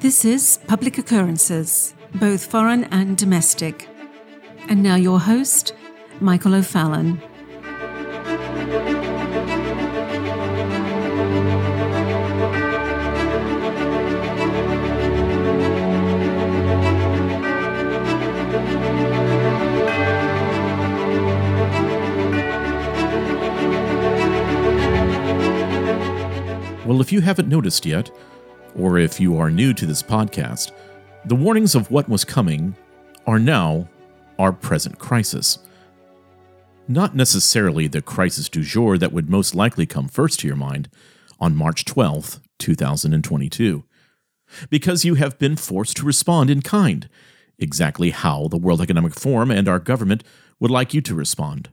This is Public Occurrences, both foreign and domestic. And now your host, Michael O'Fallon. Well, if you haven't noticed yet, or if you are new to this podcast, the warnings of what was coming are now our present crisis. Not necessarily the crisis du jour that would most likely come first to your mind on March 12th, 2022, because you have been forced to respond in kind, exactly how the World Economic Forum and our government would like you to respond,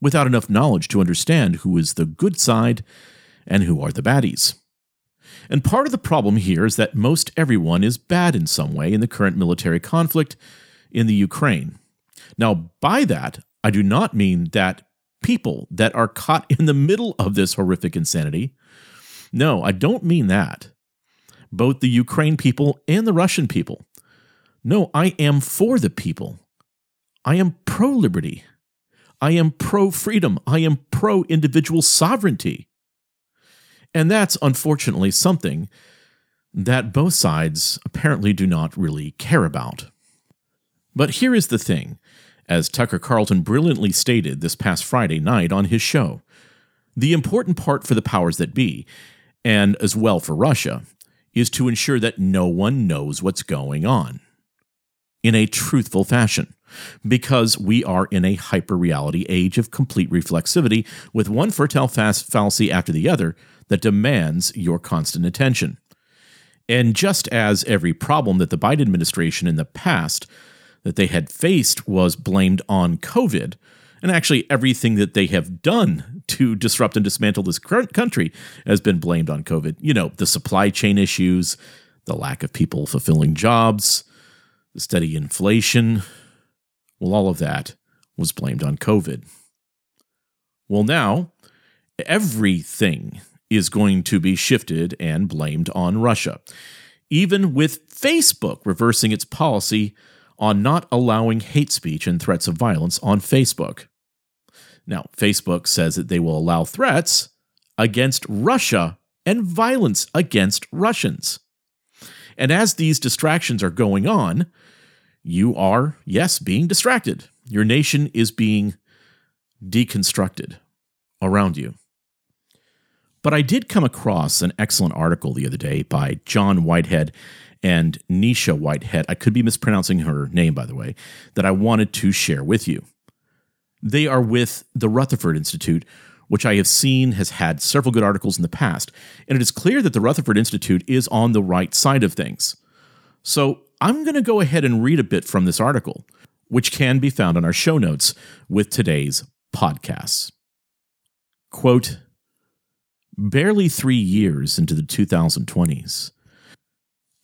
without enough knowledge to understand who is the good side and who are the baddies. And part of the problem here is that most everyone is bad in some way in the current military conflict in the Ukraine. Now, by that, I do not mean that people that are caught in the middle of this horrific insanity. No, I don't mean that. Both the Ukraine people and the Russian people. No, I am for the people. I am pro liberty. I am pro freedom. I am pro individual sovereignty. And that's unfortunately something that both sides apparently do not really care about. But here is the thing, as Tucker Carlson brilliantly stated this past Friday night on his show the important part for the powers that be, and as well for Russia, is to ensure that no one knows what's going on in a truthful fashion. Because we are in a hyper reality age of complete reflexivity, with one fertile fallacy after the other that demands your constant attention. And just as every problem that the Biden administration in the past that they had faced was blamed on COVID, and actually everything that they have done to disrupt and dismantle this current country has been blamed on COVID. You know, the supply chain issues, the lack of people fulfilling jobs, the steady inflation. Well, all of that was blamed on COVID. Well, now everything is going to be shifted and blamed on Russia, even with Facebook reversing its policy on not allowing hate speech and threats of violence on Facebook. Now, Facebook says that they will allow threats against Russia and violence against Russians. And as these distractions are going on, you are, yes, being distracted. Your nation is being deconstructed around you. But I did come across an excellent article the other day by John Whitehead and Nisha Whitehead. I could be mispronouncing her name, by the way, that I wanted to share with you. They are with the Rutherford Institute, which I have seen has had several good articles in the past, and it is clear that the Rutherford Institute is on the right side of things. So I'm going to go ahead and read a bit from this article, which can be found on our show notes with today's podcasts. Quote, barely three years into the 2020s.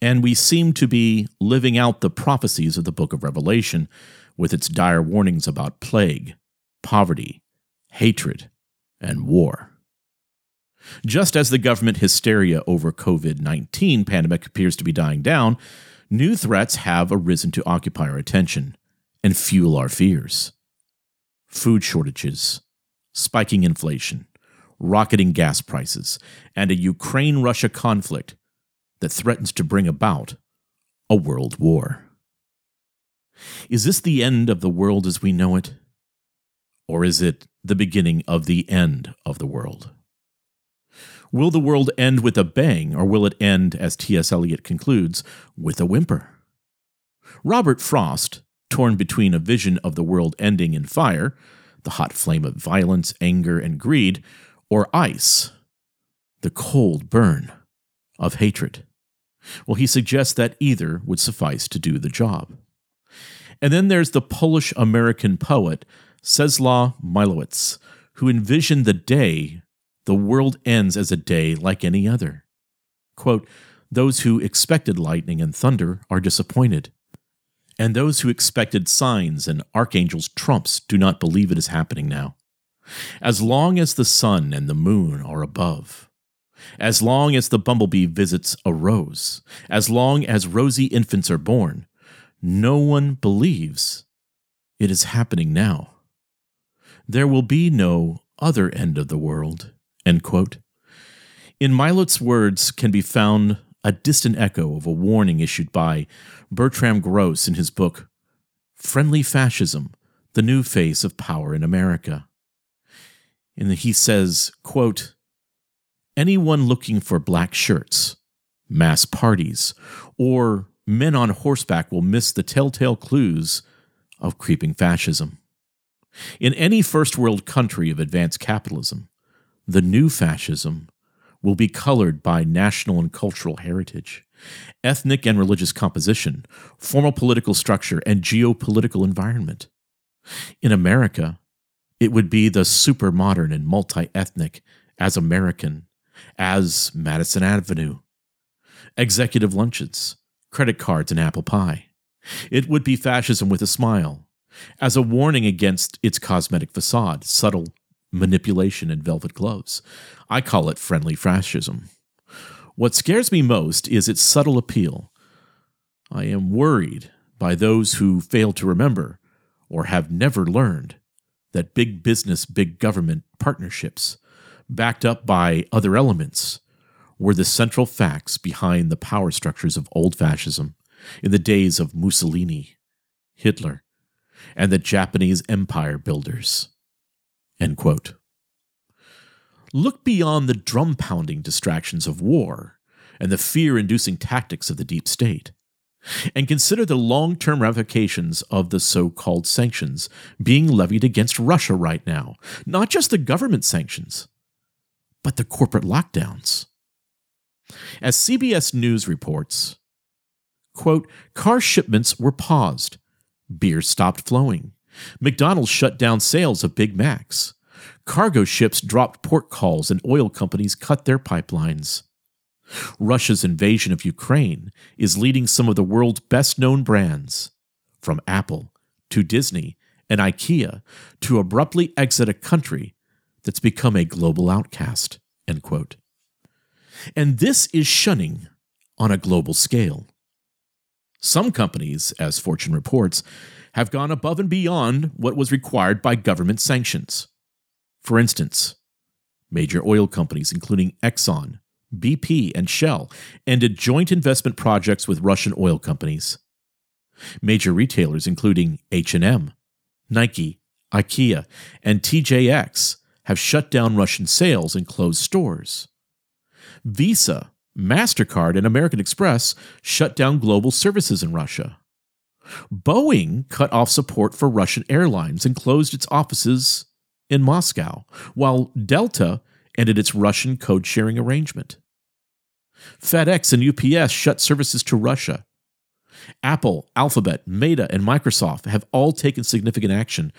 And we seem to be living out the prophecies of the book of Revelation with its dire warnings about plague, poverty, hatred, and war. Just as the government hysteria over COVID 19 pandemic appears to be dying down, new threats have arisen to occupy our attention and fuel our fears. Food shortages, spiking inflation, rocketing gas prices, and a Ukraine Russia conflict that threatens to bring about a world war. Is this the end of the world as we know it? Or is it the beginning of the end of the world? Will the world end with a bang, or will it end, as T.S. Eliot concludes, with a whimper? Robert Frost, torn between a vision of the world ending in fire, the hot flame of violence, anger, and greed, or ice, the cold burn of hatred? Well, he suggests that either would suffice to do the job. And then there's the Polish American poet Czesław Miłowicz, who envisioned the day the world ends as a day like any other. Quote, Those who expected lightning and thunder are disappointed, and those who expected signs and archangels' trumps do not believe it is happening now as long as the sun and the moon are above. As long as the bumblebee visits a rose, as long as rosy infants are born, no one believes it is happening now. There will be no other end of the world. In Milo's words can be found a distant echo of a warning issued by Bertram Gross in his book, Friendly Fascism The New Face of Power in America. And he says, quote, Anyone looking for black shirts, mass parties, or men on horseback will miss the telltale clues of creeping fascism. In any first world country of advanced capitalism, the new fascism will be colored by national and cultural heritage, ethnic and religious composition, formal political structure, and geopolitical environment. In America, it would be the super modern and multi ethnic as American, as Madison Avenue, executive lunches, credit cards, and apple pie. It would be fascism with a smile, as a warning against its cosmetic facade, subtle manipulation, and velvet gloves. I call it friendly fascism. What scares me most is its subtle appeal. I am worried by those who fail to remember or have never learned that big business, big government partnerships, backed up by other elements, were the central facts behind the power structures of old fascism in the days of Mussolini, Hitler, and the Japanese empire builders. Look beyond the drum pounding distractions of war and the fear inducing tactics of the deep state, and consider the long term ramifications of the so called sanctions being levied against Russia right now. Not just the government sanctions, but the corporate lockdowns. As CBS News reports, quote, car shipments were paused Beer stopped flowing. McDonald's shut down sales of Big Macs. Cargo ships dropped port calls and oil companies cut their pipelines. Russia's invasion of Ukraine is leading some of the world's best known brands, from Apple to Disney and IKEA, to abruptly exit a country that's become a global outcast. And this is shunning on a global scale. Some companies, as Fortune reports, have gone above and beyond what was required by government sanctions. For instance, major oil companies, including Exxon, BP, and Shell, ended joint investment projects with Russian oil companies. Major retailers, including H&M, Nike, IKEA, and TJX, have shut down Russian sales and closed stores. Visa MasterCard and American Express shut down global services in Russia. Boeing cut off support for Russian airlines and closed its offices in Moscow, while Delta ended its Russian code sharing arrangement. FedEx and UPS shut services to Russia. Apple, Alphabet, Meta, and Microsoft have all taken significant action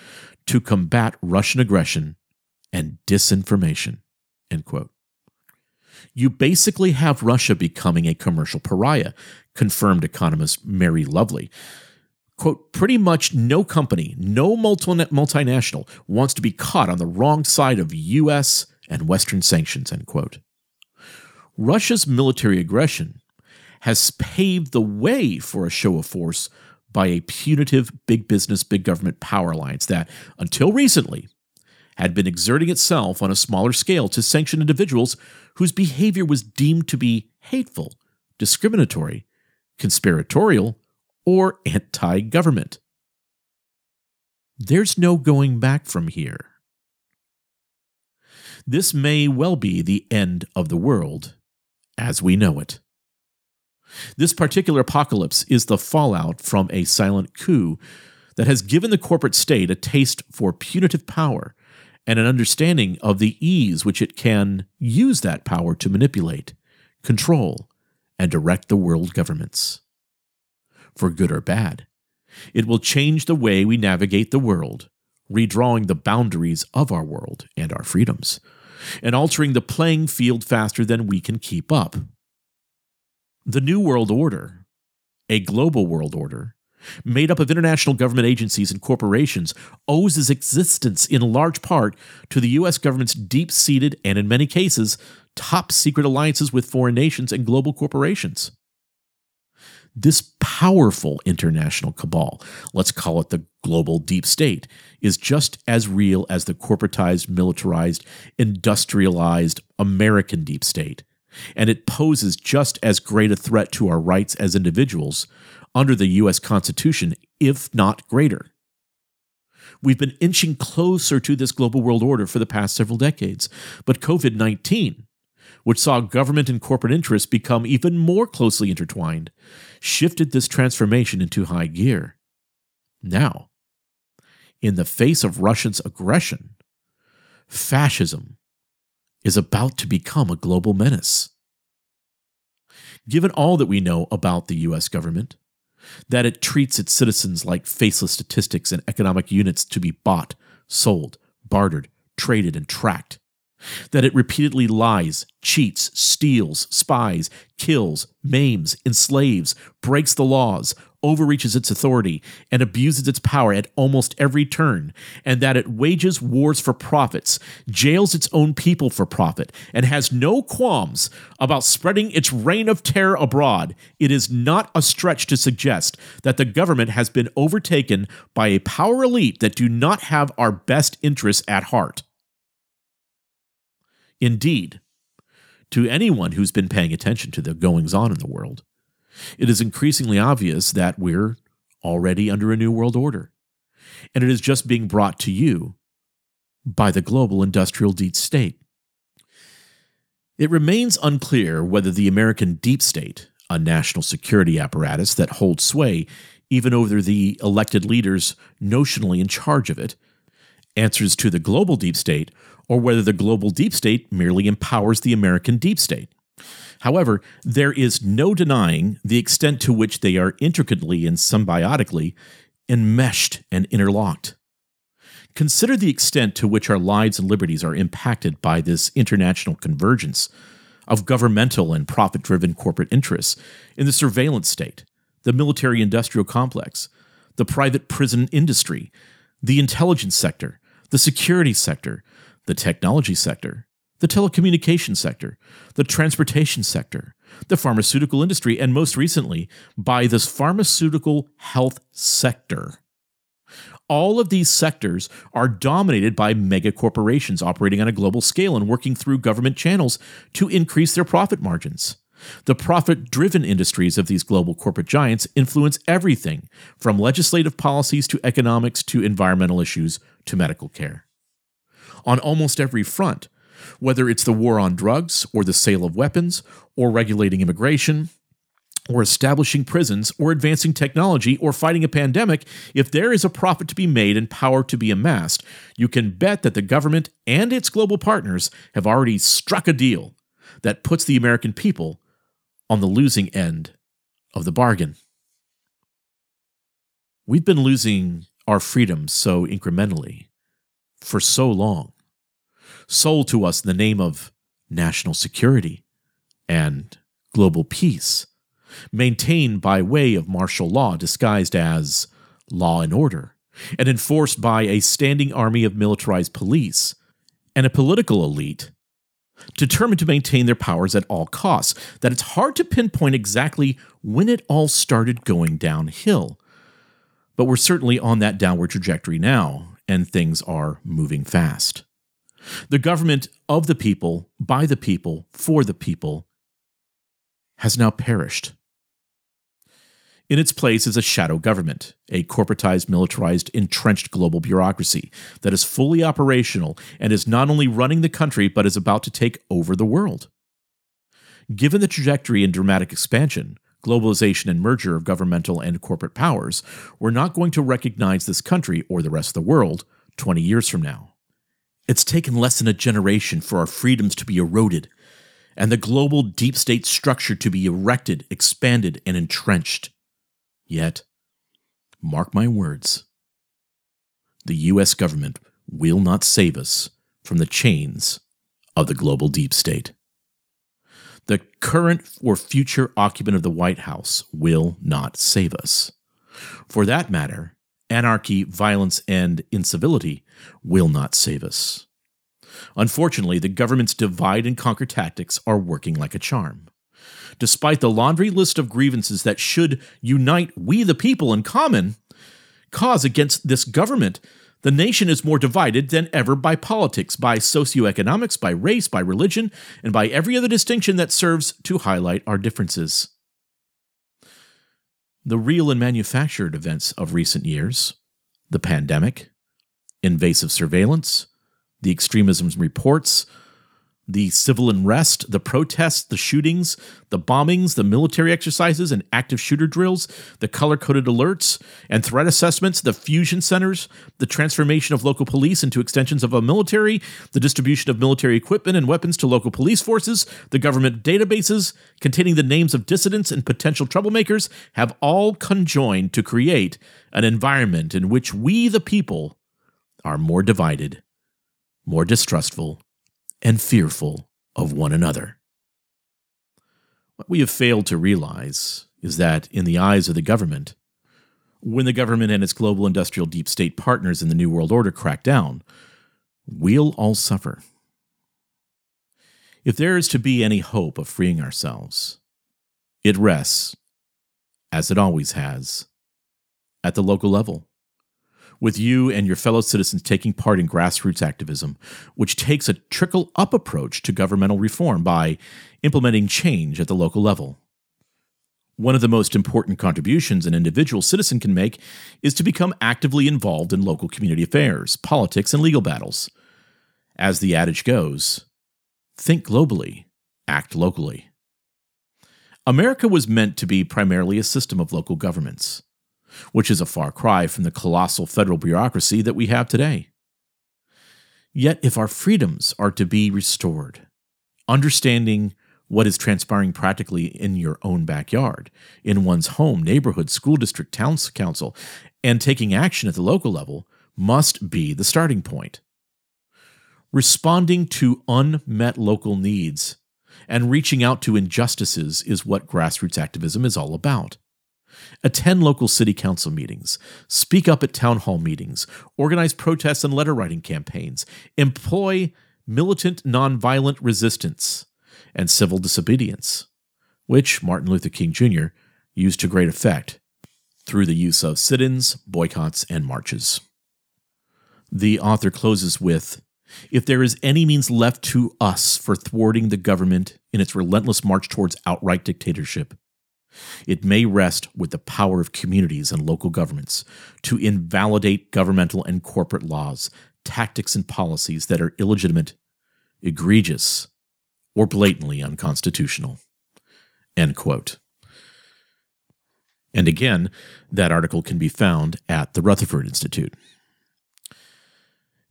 to combat Russian aggression and disinformation. End quote you basically have Russia becoming a commercial pariah, confirmed economist Mary Lovely. Quote, pretty much no company, no multinational wants to be caught on the wrong side of U.S. and Western sanctions. Russia's military aggression has paved the way for a show of force by a punitive big business, big government power alliance that, until recently, had been exerting itself on a smaller scale to sanction individuals whose behavior was deemed to be hateful, discriminatory, conspiratorial, or anti government. There's no going back from here. This may well be the end of the world as we know it. This particular apocalypse is the fallout from a silent coup that has given the corporate state a taste for punitive power and an understanding of the ease which it can use that power to manipulate, control, and direct the world governments. For good or bad, it will change the way we navigate the world, redrawing the boundaries of our world and our freedoms, and altering the playing field faster than we can keep up. The New World Order, a global world order, made up of international government agencies and corporations, owes its existence in large part to the U.S. government's deep seated and, in many cases, top secret alliances with foreign nations and global corporations. This powerful international cabal, let's call it the global deep state, is just as real as the corporatized, militarized, industrialized American deep state. And it poses just as great a threat to our rights as individuals under the U.S. Constitution, if not greater. We've been inching closer to this global world order for the past several decades, but COVID 19 which saw government and corporate interests become even more closely intertwined, shifted this transformation into high gear. Now, in the face of Russia's aggression, fascism is about to become a global menace. Given all that we know about the US government, that it treats its citizens like faceless statistics and economic units to be bought, sold, bartered, traded, and tracked, that it repeatedly lies, cheats, steals, spies, kills, maims, enslaves, breaks the laws, overreaches its authority, and abuses its power at almost every turn, and that it wages wars for profits, jails its own people for profit, and has no qualms about spreading its reign of terror abroad, it is not a stretch to suggest that the government has been overtaken by a power elite that do not have our best interests at heart. Indeed, to anyone who's been paying attention to the goings on in the world, it is increasingly obvious that we're already under a new world order. And it is just being brought to you by the global industrial deep state. It remains unclear whether the American deep state, a national security apparatus that holds sway even over the elected leaders notionally in charge of it, answers to the global deep state or whether the global deep state merely empowers the American deep state. However, there is no denying the extent to which they are intricately and symbiotically enmeshed and interlocked. Consider the extent to which our lives and liberties are impacted by this international convergence of governmental and profit driven corporate interests in the surveillance state, the military industrial complex, the private prison industry, the intelligence sector, the security sector, the technology sector, the telecommunications sector, the transportation sector, the pharmaceutical industry, and most recently, by this pharmaceutical health sector. All of these sectors are dominated by mega corporations operating on a global scale and working through government channels to increase their profit margins. The profit driven industries of these global corporate giants influence everything from legislative policies to economics to environmental issues to medical care on almost every front, whether it's the war on drugs or the sale of weapons or regulating immigration or establishing prisons or advancing technology or fighting a pandemic, if there is a profit to be made and power to be amassed, you can bet that the government and its global partners have already struck a deal that puts the American people on the losing end of the bargain. We've been losing our freedoms so incrementally for so long, sold to us in the name of national security and global peace, maintained by way of martial law disguised as law and order, and enforced by a standing army of militarized police and a political elite determined to maintain their powers at all costs, that it's hard to pinpoint exactly when it all started going downhill. But we're certainly on that downward trajectory now, and things are moving fast. The government of the people, by the people, for the people, has now perished. In its place is a shadow government, a corporatized, militarized, entrenched global bureaucracy that is fully operational and is not only running the country but is about to take over the world. Given the trajectory and dramatic expansion, globalization and merger of governmental and corporate powers, we're not going to recognize this country or the rest of the world 20 years from now. It's taken less than a generation for our freedoms to be eroded and the global deep state structure to be erected, expanded, and entrenched. Yet, mark my words, the US government will not save us from the chains of the global deep state. The current or future occupant of the White House will not save us. For that matter, anarchy, violence, and incivility will not save us. Unfortunately, the government's divide and conquer tactics are working like a charm. Despite the laundry list of grievances that should unite we the people in common cause against this government, the nation is more divided than ever by politics, by socioeconomics, by race, by religion, and by every other distinction that serves to highlight our differences. The real and manufactured events of recent years, the pandemic, invasive surveillance, the extremism reports, the civil unrest, the protests, the shootings, the bombings, the military exercises and active shooter drills, the color coded alerts and threat assessments, the fusion centers, the transformation of local police into extensions of a military, the distribution of military equipment and weapons to local police forces, the government databases containing the names of dissidents and potential troublemakers have all conjoined to create an environment in which we, the people, are more divided, more distrustful, and fearful of one another. What we have failed to realize is that, in the eyes of the government, when the government and its global industrial deep state partners in the New World Order crack down, we'll all suffer. If there is to be any hope of freeing ourselves, it rests, as it always has, at the local level with you and your fellow citizens taking part in grassroots activism, which takes a trickle up approach to governmental reform by implementing change at the local level. One of the most important contributions an individual citizen can make is to become actively involved in local community affairs, politics, and legal battles. As the adage goes, think globally, act locally. America was meant to be primarily a system of local governments which is a far cry from the colossal federal bureaucracy that we have today. Yet, if our freedoms are to be restored, understanding what is transpiring practically in your own backyard, in one's home, neighborhood, school district, town council, and taking action at the local level must be the starting point. Responding to unmet local needs and reaching out to injustices is what grassroots activism is all about. Attend local city council meetings, speak up at town hall meetings, organize protests and letter writing campaigns, employ militant nonviolent resistance and civil disobedience, which Martin Luther King Jr. used to great effect through the use of sit ins, boycotts, and marches. The author closes with If there is any means left to us for thwarting the government in its relentless march towards outright dictatorship, it may rest with the power of communities and local governments to invalidate governmental and corporate laws, tactics, and policies that are illegitimate, egregious, or blatantly unconstitutional. End quote. And again, that article can be found at the Rutherford Institute.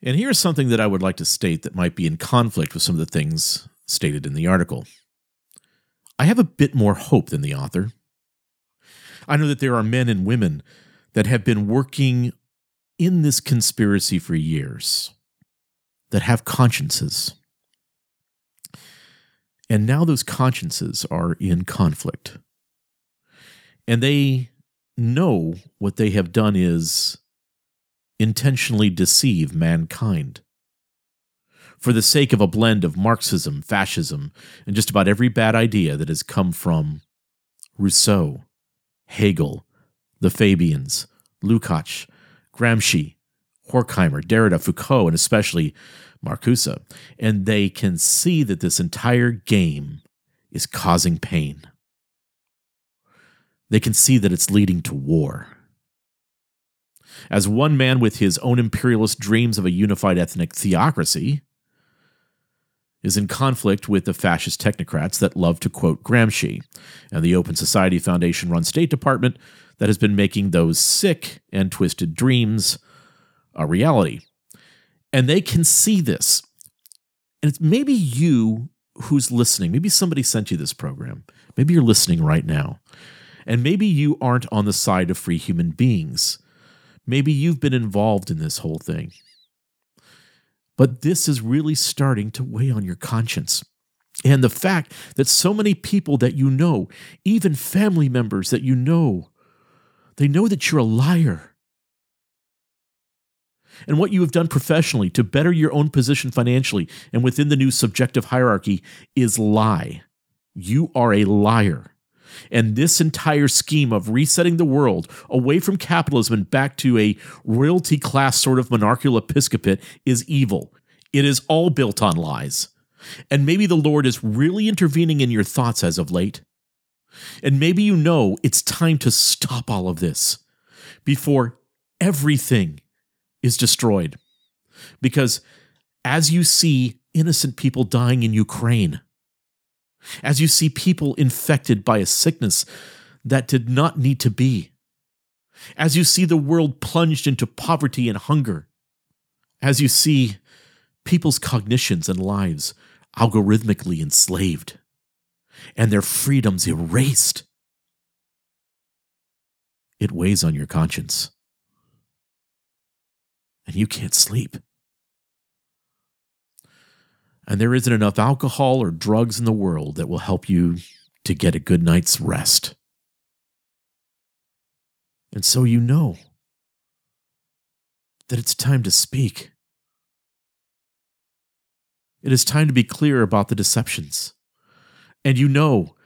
And here's something that I would like to state that might be in conflict with some of the things stated in the article. I have a bit more hope than the author. I know that there are men and women that have been working in this conspiracy for years that have consciences. And now those consciences are in conflict. And they know what they have done is intentionally deceive mankind for the sake of a blend of Marxism, fascism, and just about every bad idea that has come from Rousseau, Hegel, the Fabians, Lukács, Gramsci, Horkheimer, Derrida, Foucault, and especially Marcuse, and they can see that this entire game is causing pain. They can see that it's leading to war. As one man with his own imperialist dreams of a unified ethnic theocracy, is in conflict with the fascist technocrats that love to quote Gramsci and the Open Society Foundation run State Department that has been making those sick and twisted dreams a reality. And they can see this. And it's maybe you who's listening. Maybe somebody sent you this program. Maybe you're listening right now. And maybe you aren't on the side of free human beings. Maybe you've been involved in this whole thing. But this is really starting to weigh on your conscience. And the fact that so many people that you know, even family members that you know, they know that you're a liar. and what you have done professionally to better your own position financially and within the new subjective hierarchy is lie. You are a liar. And this entire scheme of resetting the world away from capitalism and back to a royalty class sort of monarchical episcopate is evil. It is all built on lies. And maybe the Lord is really intervening in your thoughts as of late. And maybe you know it's time to stop all of this before everything is destroyed. Because as you see innocent people dying in Ukraine, as you see people infected by a sickness that did not need to be, as you see the world plunged into poverty and hunger, as you see people's cognitions and lives algorithmically enslaved, and their freedoms erased, it weighs on your conscience. And you can't sleep and there isn't enough alcohol or drugs in the world that will help you to get a good night's rest. And so you know that it's time to speak. It is time to be clear about the deceptions. And you know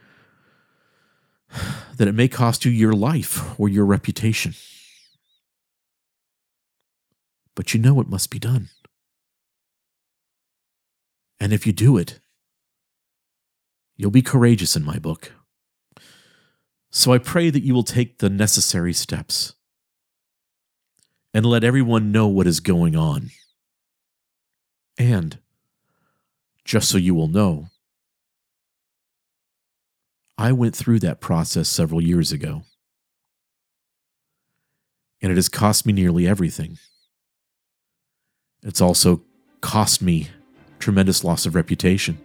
that it may cost you your life or your reputation. But you know it must be done. And if you do it, you'll be courageous in my book. So I pray that you will take the necessary steps and let everyone know what is going on. And, just so you will know, I went through that process several years ago. And it has cost me nearly everything. It's also cost me tremendous loss of reputation.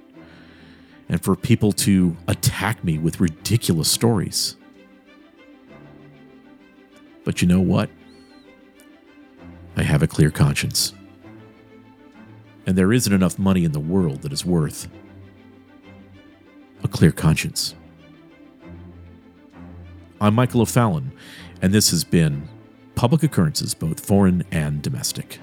And for people to attack me with ridiculous stories. But you know what? I have a clear conscience. And there isn't enough money in the world that is worth a clear conscience. I'm Michael O'Fallon, and this has been Public Occurrences, both foreign and domestic.